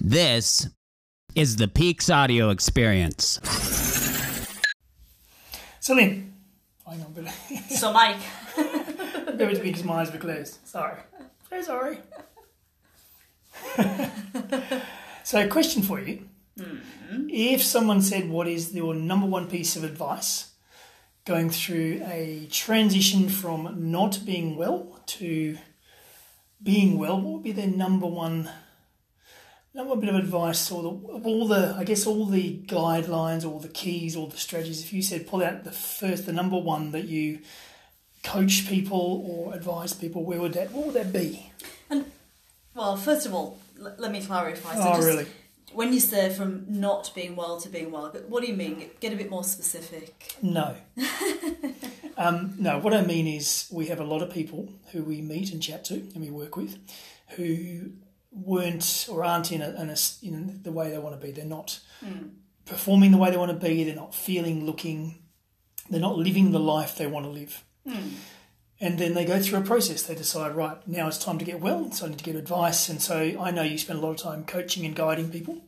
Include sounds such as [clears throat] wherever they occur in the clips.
This is the Peaks Audio Experience. So Lynn, hang on, Billy. [laughs] So, Mike, [laughs] Maybe because my eyes were closed. Sorry. [laughs] So sorry. so, a question for you. Mm-hmm. If someone said, What is your number one piece of advice going through a transition from not being well to being well, what would be their number one? One bit of advice, or the, all the, I guess, all the guidelines, all the keys, all the strategies. If you said pull out the first, the number one that you coach people or advise people, where would that what would that be? And well, first of all, l- let me clarify. So Oh, just really? When you say from not being well to being well, but what do you mean? Get a bit more specific. No. [laughs] um, no, what I mean is we have a lot of people who we meet and chat to and we work with who weren't or aren't in, a, in, a, in the way they want to be. They're not hmm. performing the way they want to be. They're not feeling, looking. They're not living the life they want to live. Hmm. And then they go through a process. They decide, right, now it's time to get well, so I need to get advice. And so I know you spend a lot of time coaching and guiding people.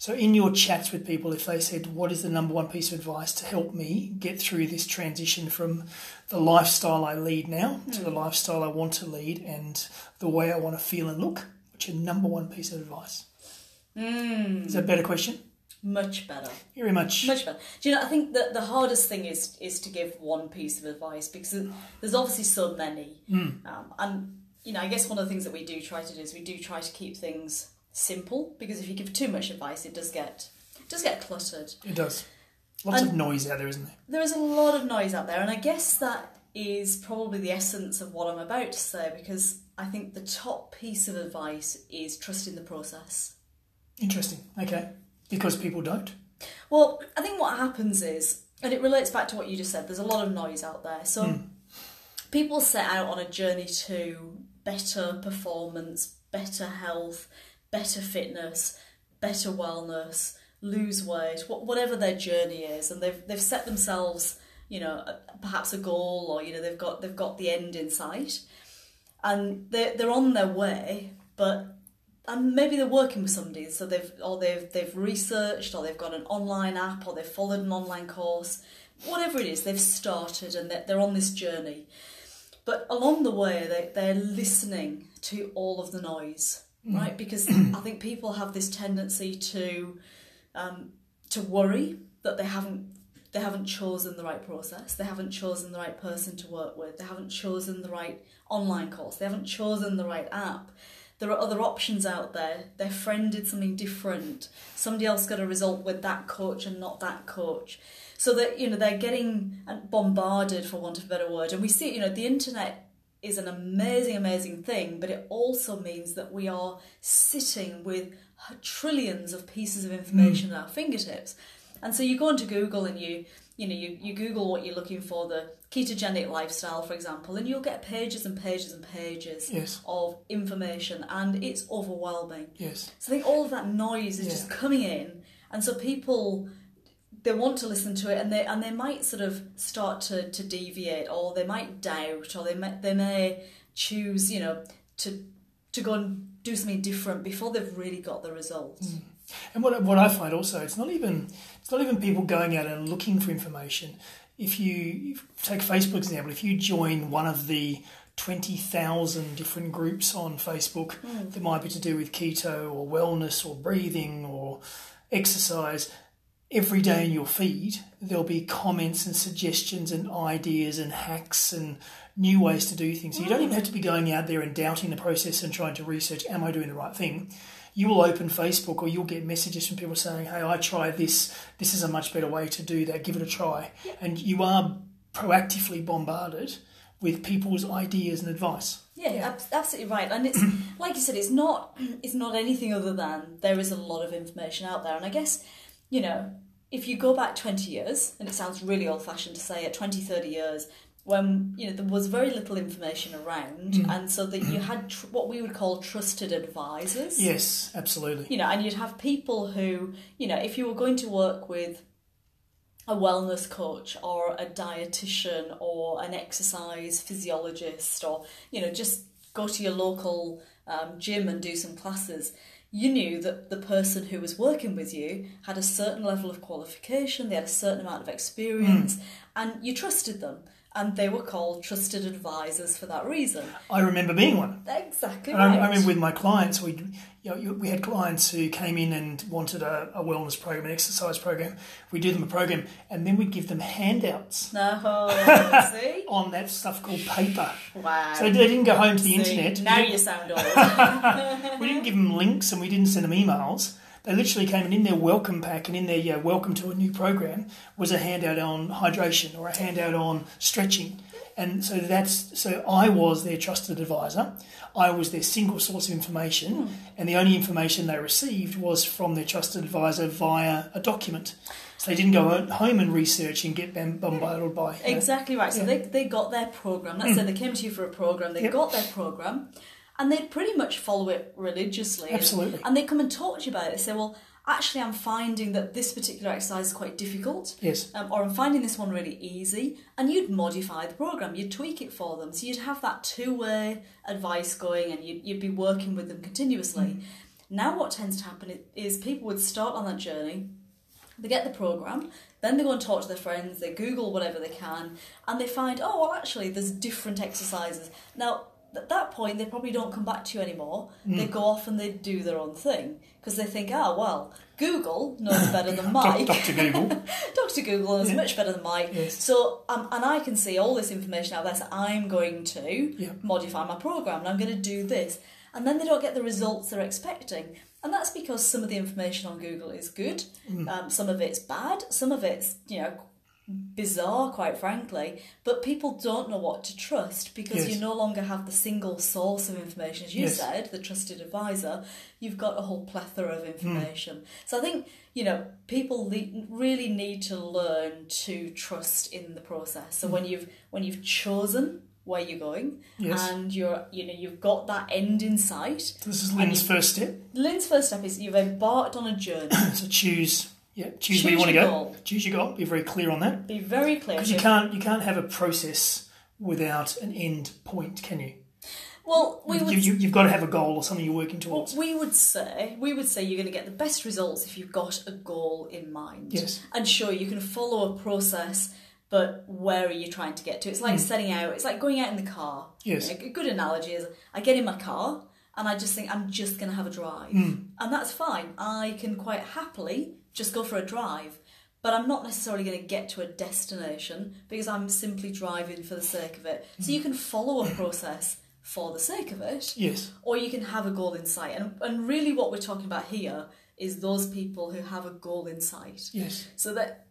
So, in your chats with people, if they said, What is the number one piece of advice to help me get through this transition from the lifestyle I lead now to hmm. the lifestyle I want to lead and the way I want to feel and look? What's your number one piece of advice? Is that a better question? Much better. Very much. Much better. Do you know? I think that the hardest thing is is to give one piece of advice because there's obviously so many, um, and you know, I guess one of the things that we do try to do is we do try to keep things simple because if you give too much advice, it does get it does get cluttered. It does. Lots of noise out there, isn't there? There is a lot of noise out there, and I guess that is probably the essence of what I'm about to say because I think the top piece of advice is trusting the process. Interesting. Okay. Because people don't. Well, I think what happens is, and it relates back to what you just said, there's a lot of noise out there. So hmm. people set out on a journey to better performance, better health, better fitness, better wellness, lose weight, wh- whatever their journey is, and they've they've set themselves, you know, a- perhaps a goal or you know they've got they've got the end in sight, and they're they're on their way, but and maybe they're working with somebody, so they've or they've they've researched, or they've got an online app, or they've followed an online course, whatever it is, they've started and they're, they're on this journey. But along the way, they they're listening to all of the noise, right? Because [clears throat] I think people have this tendency to um, to worry that they haven't they haven't chosen the right process, they haven't chosen the right person to work with, they haven't chosen the right online course, they haven't chosen the right app. There are other options out there. Their friend did something different. Somebody else got a result with that coach and not that coach. So that you know they're getting bombarded, for want of a better word. And we see, you know, the internet is an amazing, amazing thing, but it also means that we are sitting with trillions of pieces of hmm. information at our fingertips. And so you go into Google and you, you know, you, you Google what you're looking for, the ketogenic lifestyle, for example, and you'll get pages and pages and pages Yes. of information, and it's overwhelming. Yes. So I think all of that noise is Yeah. just coming in, and so people they want to listen to it, and they and they might sort of start to, to deviate, or they might doubt, or they may they may choose, you know, to to go and do something different before they've really got the results. Mm. And what, what I find also, it's not even it's not even people going out and looking for information. If you if- take Facebook example, if you join one of the twenty thousand different groups on Facebook hmm. that might be to do with keto or wellness or breathing or exercise, every day in your feed there'll be comments and suggestions and ideas and hacks and new ways to do things. So you don't even hmm. have to be going out there and doubting the process and trying to research, am I doing the right thing? You will open Facebook or you'll get messages from people saying, hey, I tried this. This is a much better way to do that. Give it a try. And you are proactively bombarded with people's ideas and advice. Yeah, ab- absolutely right. And it's [clears throat] like you said, it's not it's not anything other than there is a lot of information out there. And I guess, you know, if you go back 20 years, and it sounds really old fashioned to say it, 20, 30 years, when you know there was very little information around, and so that you had tr- what we would call trusted advisors. Yes, absolutely. You know, and you'd have people who, you know, if you were going to work with a wellness coach or a dietitian or an exercise physiologist or, you know, just go to your local um, gym and do some classes, you knew that the person who was working with you had a certain level of qualification, they had a certain amount of experience, Hmm. and you trusted them. And they were called trusted advisors for that reason. I remember being one. Exactly And I, right. I remember with my clients, we, you know, we had clients who came in and wanted a, a wellness program, an exercise program. We do them a program, and then we'd give them handouts no, [laughs] see? on that stuff called paper. Wow. So they didn't go home to the See, internet. Now you sound old. [laughs] we didn't give them links and we didn't send them emails. They literally came in, in their welcome pack and in their uh, welcome to a new program was a handout on hydration or a handout on stretching. And so that's so I was their trusted advisor. I was their single source of information, and the only information they received was from their trusted advisor via a document. So they didn't go home and research and get them bombarded by you know, Exactly right. So Yeah. they, they got their program. Let's say they came to you for a program. They Yep. got their program, and they'd pretty much follow it religiously. And- Absolutely. And, they come and talk to you about it. They say, "Well, actually, I'm finding that this particular exercise is quite difficult." Yes. Um, or I'm finding this one really easy, and you'd modify the program, you'd tweak it for them, so you'd have that two-way advice going, and you'd, you'd be working with them continuously. Now, what tends to happen is people would start on that journey, they get the program, then they go and talk to their friends, they Google whatever they can, and they find, oh, well, actually, there's different exercises. Now, at that point, they probably don't come back to you anymore. They go off and they do their own thing because they think, ah, well, Google knows better than [laughs] Mike. Dr. Google. [laughs] Dr. Google is Yeah. much better than Mike. Yes. So, um, and I can see all this information out there, so I'm going to Yeah. modify my program and I'm going to do this. And then they don't get the results they're expecting. And that's because some of the information on Google is good, Mm. um, some of it's bad, some of it's, you know, bizarre, quite frankly. But people don't know what to trust because Yes. you no longer have the single source of information, as you Yes. said, the trusted advisor. You've got a whole plethora Hmm. of information. So I think you know people le- really need to learn to trust in the process. So when you've when you've chosen where you're going Hmm. Yes. and you're you know you've got that end in sight. So this is Lynn's first step. Lynn's first step is you've embarked on a journey. [coughs] So choose, yeah, choose, Choose where you want to go. goal. Choose your goal. Be very clear on that. Be very clear. Because you can't you can't have a process without an end point, can you? Well, we You, would you, you've got to have a goal or something you're working Well, towards. we would say we would say you're going to get the best results if you've got a goal in mind. Yes. And sure, you can follow a process, but where are you trying to get to? It's like setting out. It's like going out in the car. Yes. A a good analogy is I get in my car and I just think I'm just going to have a drive, Hmm. and that's fine. I can quite happily just go for a drive. But I'm not necessarily going to get to a destination because I'm simply driving for the sake of it. Hmm. So you can follow a process for the sake of it, Yes. or you can have a goal in sight. And, and really, what we're talking about here is those people who have a goal in sight. Yes. So that,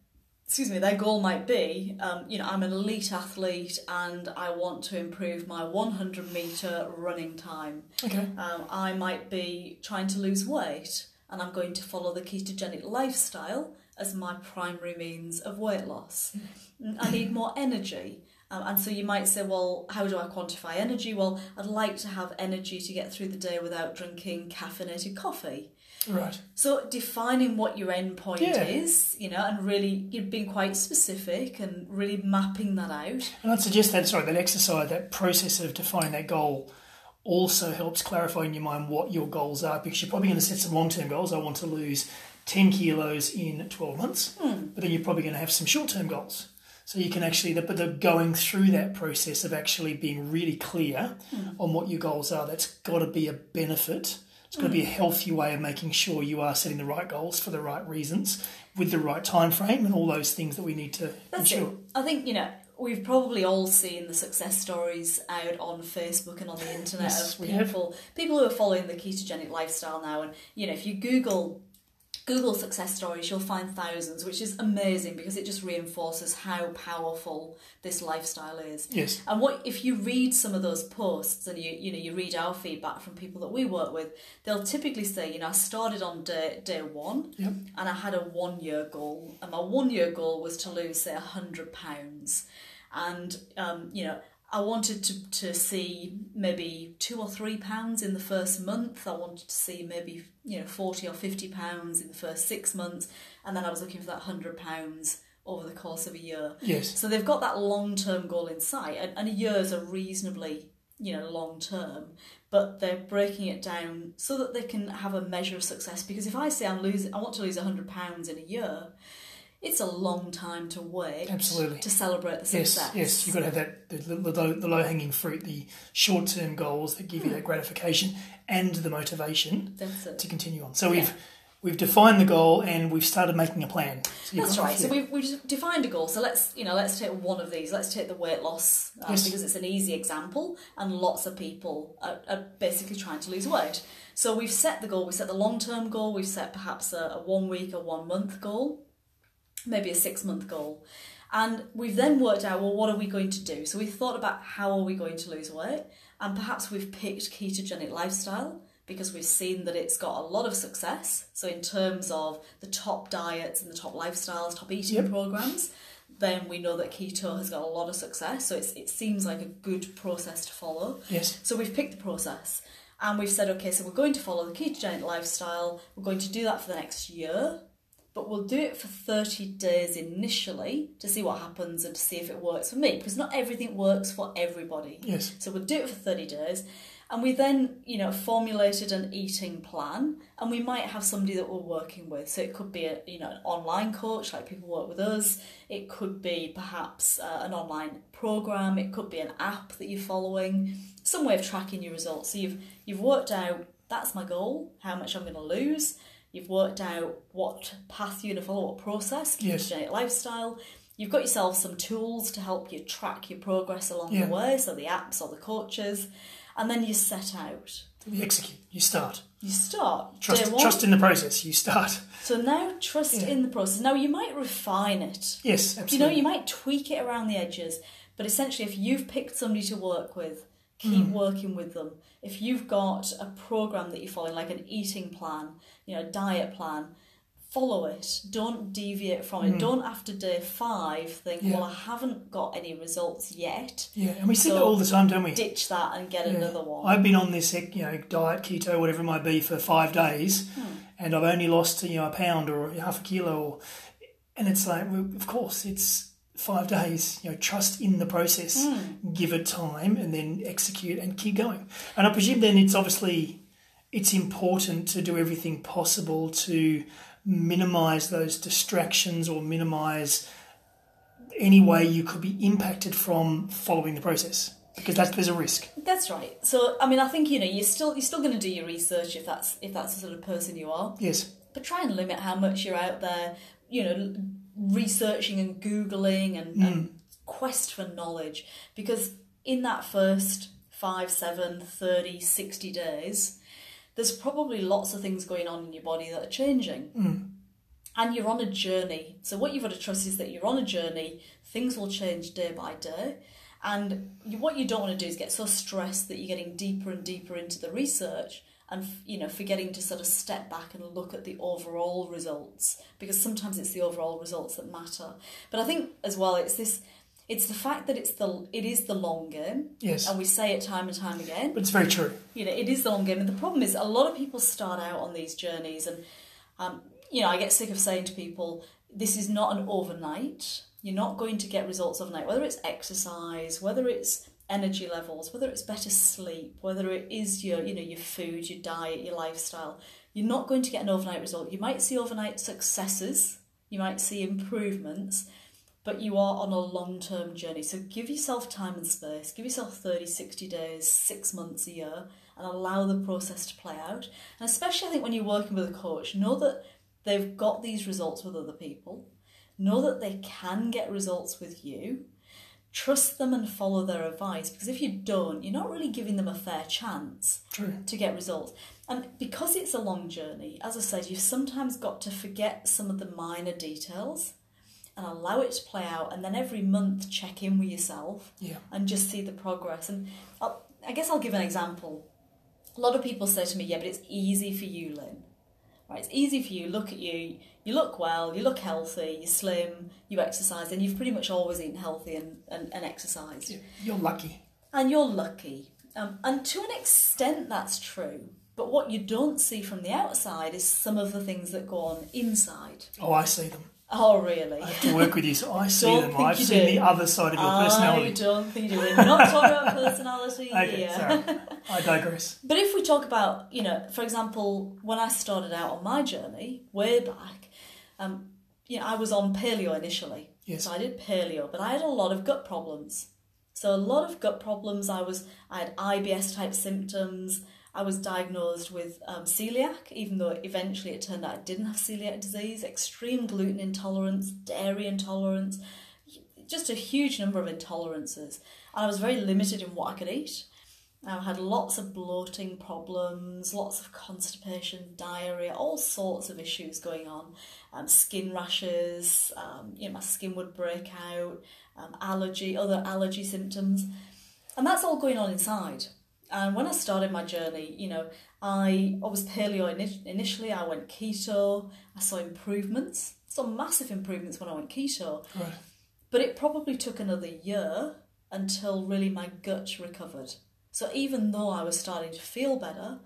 excuse me, their goal might be, um, you know, I'm an elite athlete and I want to improve my 100 meter running time. Okay. Um, I might be trying to lose weight and I'm going to follow the ketogenic lifestyle as my primary means of weight loss. [laughs] I need more energy. Um, and so you might say, well, how do I quantify energy? Well, I'd like to have energy to get through the day without drinking caffeinated coffee. Right. So defining what your end point Yeah. is, you know, and really you've been quite specific and really mapping that out. And I'd suggest that sorry, that exercise, that process of defining that goal also helps clarify in your mind what your goals are because you're probably going to set some long term goals. I want to lose 10 kilos in 12 months, hmm. but then you're probably going to have some short term goals. So you can actually, but they're going through that process of actually being really clear hmm. on what your goals are. That's got to be a benefit. It's got to be a hmm. healthy way of making sure you are setting the right goals for the right reasons, with the right time frame, and all those things that we need to That's ensure. it. I think, you know, we've probably all seen the success stories out on Facebook and on the internet Yes, of people people who are following the ketogenic lifestyle now. And you know, if you Google Google success stories, you'll find thousands, which is amazing because it just reinforces how powerful this lifestyle is. Yes. And what if you read some of those posts and you you know you read our feedback from people that we work with, they'll typically say, you know, I started on day day one Yep. and I had a one year goal, and my one year goal was to lose say a hundred pounds, and um, you know. I wanted to, to see maybe two or three pounds in the first month. I wanted to see maybe you know forty or fifty pounds in the first six months, and then I was looking for that hundred pounds over the course of a year. Yes. So they've got that long term goal in sight, and, and a year is a reasonably you know, long term, but they're breaking it down so that they can have a measure of success. Because if I say I'm losing, I want to lose hundred pounds in a year, it's a long time to wait. Absolutely. To celebrate the success. yes, yes. you've got to have that the, the, the, the low hanging fruit, the short term goals that give you that gratification and the motivation to continue on. So we've we've defined the goal and we've started making a plan. So That's right. So we've, we've defined a goal. So let's you know let's take one of these. Let's take the weight loss um, Yes. because it's an easy example, and lots of people are, are basically trying to lose weight. So we've set the goal. We set the long term goal. We've set perhaps a, a one week or one month goal, maybe a six month goal, and we've then worked out well what are we going to do. So we've thought about how are we going to lose weight, and perhaps we've picked ketogenic lifestyle because we've seen that it's got a lot of success. So in terms of the top diets and the top lifestyles, top eating Yep. programs, then we know that keto has got a lot of success. So it's, it seems like a good process to follow. Yes. So we've picked the process and we've said, okay, so we're going to follow the ketogenic lifestyle. We're going to do that for the next year, but we'll do it for 30 days initially to see what happens and to see if it works for me because not everything works for everybody. Yes. So we'll do it for 30 days. And we then, you know, formulated an eating plan and we might have somebody that we're working with. So it could be a, you know, an online coach like people work with us. It could be perhaps uh, an online program. It could be an app that you're following, some way of tracking your results. So you've, you've worked out that's my goal, how much I'm going to lose. You've worked out what path you're going to follow, what process, Yes. lifestyle. You've got yourself some tools to help you track your progress along Yeah. the way, so the apps or the coaches, and then you set out. You execute. You start. You start Trust, trust in the process. You start. so now trust Yeah. in the process. Now you might refine it. Yes, absolutely. You know, you might tweak it around the edges, but essentially, if you've picked somebody to work with, keep Hmm. working with them. If you've got a program that you're following, like an eating plan, you know, a diet plan, follow it. Don't deviate from it. Don't after day five think. Yeah. well, I haven't got any results yet. yeah, and we see So- that all the time, don't we? Ditch that and get Yeah. another one. I've been on this, you know, diet, keto, whatever it might be, for five days, Hmm. and I've only lost, you know, a pound or half a kilo, or, and it's like, well, of course, it's five days. You know, trust in the process, Hmm. give it time, and then execute and keep going. And I presume then it's obviously it's important to do everything possible to minimize those distractions or minimize any way you could be impacted from following the process because that's there's a risk. That's right. So I mean, I think you know you're still you're still going to do your research if that's if that's the sort of person you are. Yes. But try and limit how much you're out there, you know, researching and googling and, and mm. quest for knowledge. Because in that first five, seven, 30, 60 days, there's probably lots of things going on in your body that are changing. Mm. And you're on a journey. So what you've got to trust is that you're on a journey. Things will change day by day. And you, what you don't want to do is get so stressed that you're getting deeper and deeper into the research and you know forgetting to sort of step back and look at the overall results because sometimes it's the overall results that matter. But I think as well it's this it's the fact that it's the it is the long game. Yes. And we say it time and time again But it's very true. you know, it is the long game. And the problem is, a lot of people start out on these journeys, and um, you know, I get sick of saying to people, "This is not an overnight. You're not going to get results overnight. Whether it's exercise, whether it's energy levels, whether it's better sleep, whether it is your, you know, your food, your diet, your lifestyle. You're not going to get an overnight result. You might see overnight successes. You might see improvements." but you are on a long term journey. So give yourself time and space, give yourself 30, 60 days, six months, a year, and allow the process to play out. And especially, I think, when you're working with a coach, know that they've got these results with other people, know that they can get results with you. Trust them and follow their advice because if you don't, you're not really giving them a fair chance True. to get results. And because it's a long journey, as I said, you've sometimes got to forget some of the minor details and allow it to play out. And then every month, check in with yourself Yeah. and just see the progress. And I'll, I guess I'll give an example. A lot of people say to me, "Yeah, but it's easy for you, Lynn. Right? It's easy for you. Look at you. You look well. You look healthy. You're slim. You exercise, and you've pretty much always eaten healthy and and, and exercised." You're lucky. and you're lucky. Um, and to an extent, that's true. But what you don't see from the outside is some of the things that go on inside. Oh, I see them. Oh, really? I have to work with you, so I [laughs] see them. I've seen do. the other side of your personality. I personality. don't think you do. We're not talking about personality [laughs] Okay, here. sorry. I digress. [laughs] But if we talk about, you know, for example, when I started out on my journey way back, um, you know, I was on paleo initially. Yes. So I did paleo, but I had a lot of gut problems. So a lot of gut problems. I was, I had IBS type symptoms. I was diagnosed with um, celiac, even though eventually it turned out I didn't have celiac disease. Extreme gluten intolerance, dairy intolerance, just a huge number of intolerances. And I was very limited in what I could eat. I had lots of bloating problems, lots of constipation, diarrhea, all sorts of issues going on. Um, skin rashes, um, you know, my skin would break out, um, allergy, other allergy symptoms, and that's all going on inside. And when I started my journey, you know, I, I was paleo initially. I went keto. I saw improvements, saw massive improvements when I went keto. Right. But it probably took another year until really my gut recovered. So even though I was starting to feel better,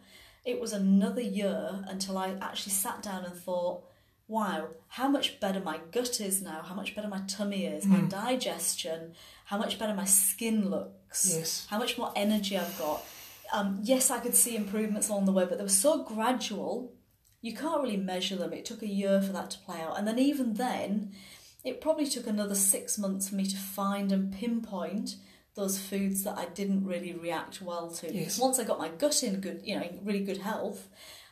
it was another year until I actually sat down and thought, wow, how much better my gut is now, how much better my tummy is, my digestion, how much better my skin looks, Yes. how much more energy I've got. Um, yes, I could see improvements along the way, but they were so gradual, you can't really measure them. It took a year for that to play out. And then, even then, it probably took another six months for me to find and pinpoint those foods that I didn't really react well to. Yes. Once I got my gut in good, you know, in really good health,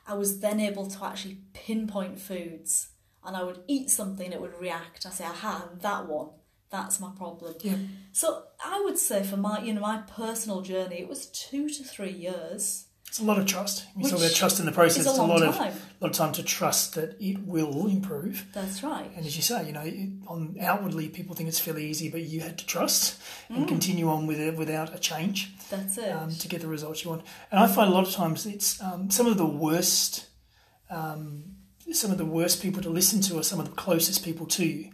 I was then able to actually pinpoint foods, and I would eat something that would react. I say, "Aha, that one, that's my problem." Yeah. So I would say for my, you know, my personal journey, it was two to three years. It's a lot of trust. We talk Which about trust in the process. a It's a lot of time. lot of time to trust that it will improve. That's right. And as you say, you know, it, on outwardly people think it's fairly easy, but you had to trust Mm. and continue on with it without a change That's it. um, to get the results you want. And I find a lot of times it's um, some of the worst, um, some of the worst people to listen to are some of the closest people to you,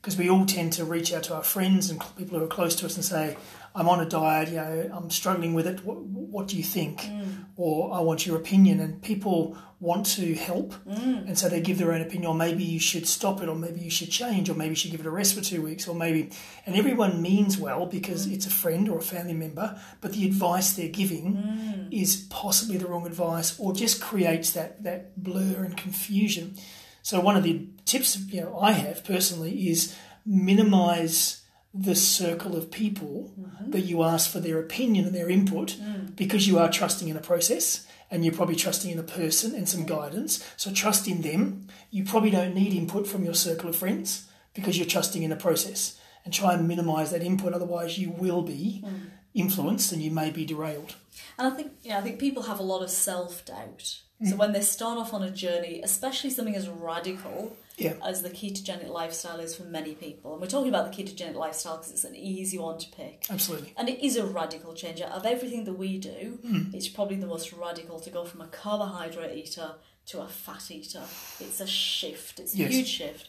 because we all tend to reach out to our friends and people who are close to us and say, "I'm on a diet, you know, I'm struggling with it. What, what do you think?" Mm. Or "I want your opinion." And people want to help, mm. and so they give their own opinion. Or maybe you should stop it, or maybe you should change, or maybe you should give it a rest for two weeks, or maybe. And everyone means well because mm. it's a friend or a family member, but the advice they're giving is possibly the wrong advice, or just creates that that blur and confusion. So one of the tips you know I have personally is minimize the circle of people mm-hmm. that you ask for their opinion and their input mm. because you are trusting in a process and you're probably trusting in a person and some guidance. So trust in them. You probably don't need input from your circle of friends because you're trusting in a process and try and minimize that input otherwise you will be mm. influenced and you may be derailed. And I think, you know, I think people have a lot of self doubt. So mm. when they start off on a journey, especially something as radical Yeah. as the ketogenic lifestyle is for many people, and we're talking about the ketogenic lifestyle because it's an easy one to pick. Absolutely. And it is a radical change. Of everything that we do, hmm. it's probably the most radical to go from a carbohydrate eater to a fat eater. It's a shift, it's a Yes. huge shift.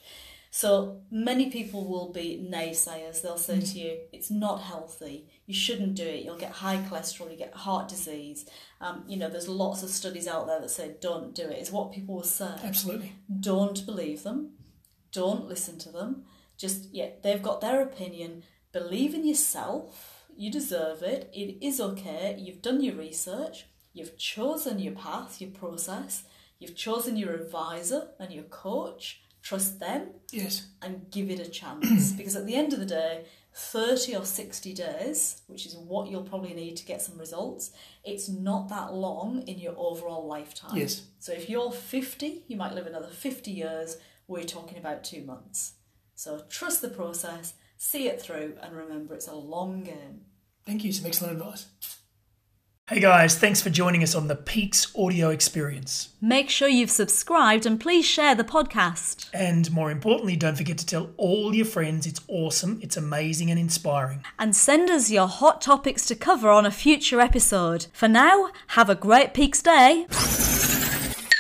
So many people will be naysayers. They'll say to you, it's not healthy, you shouldn't do it, you'll get high cholesterol, you get heart disease. Um, you know, there's lots of studies out there that say don't do it. it, is what people will say Absolutely. don't believe them, don't listen to them. Just, yeah, they've got their opinion. Believe in yourself. You deserve it. It is okay. You've done your research. You've chosen your path, your process. You've chosen your advisor and your coach. Trust them Yes. and give it a chance. [clears throat] because at the end of the day, 30 or 60 days, which is what you'll probably need to get some results, it's not that long in your overall lifetime. Yes. So if you're 50, you might live another 50 years. We're talking about two months. So trust the process, see it through, and remember it's a long game. Thank you. Some excellent advice. Hey guys, thanks for joining us on the Peaks audio experience. Make sure you've subscribed and please share the podcast. And more importantly, don't forget to tell all your friends it's awesome, it's amazing, and inspiring. And send us your hot topics to cover on a future episode. For now, have a great Peaks Day.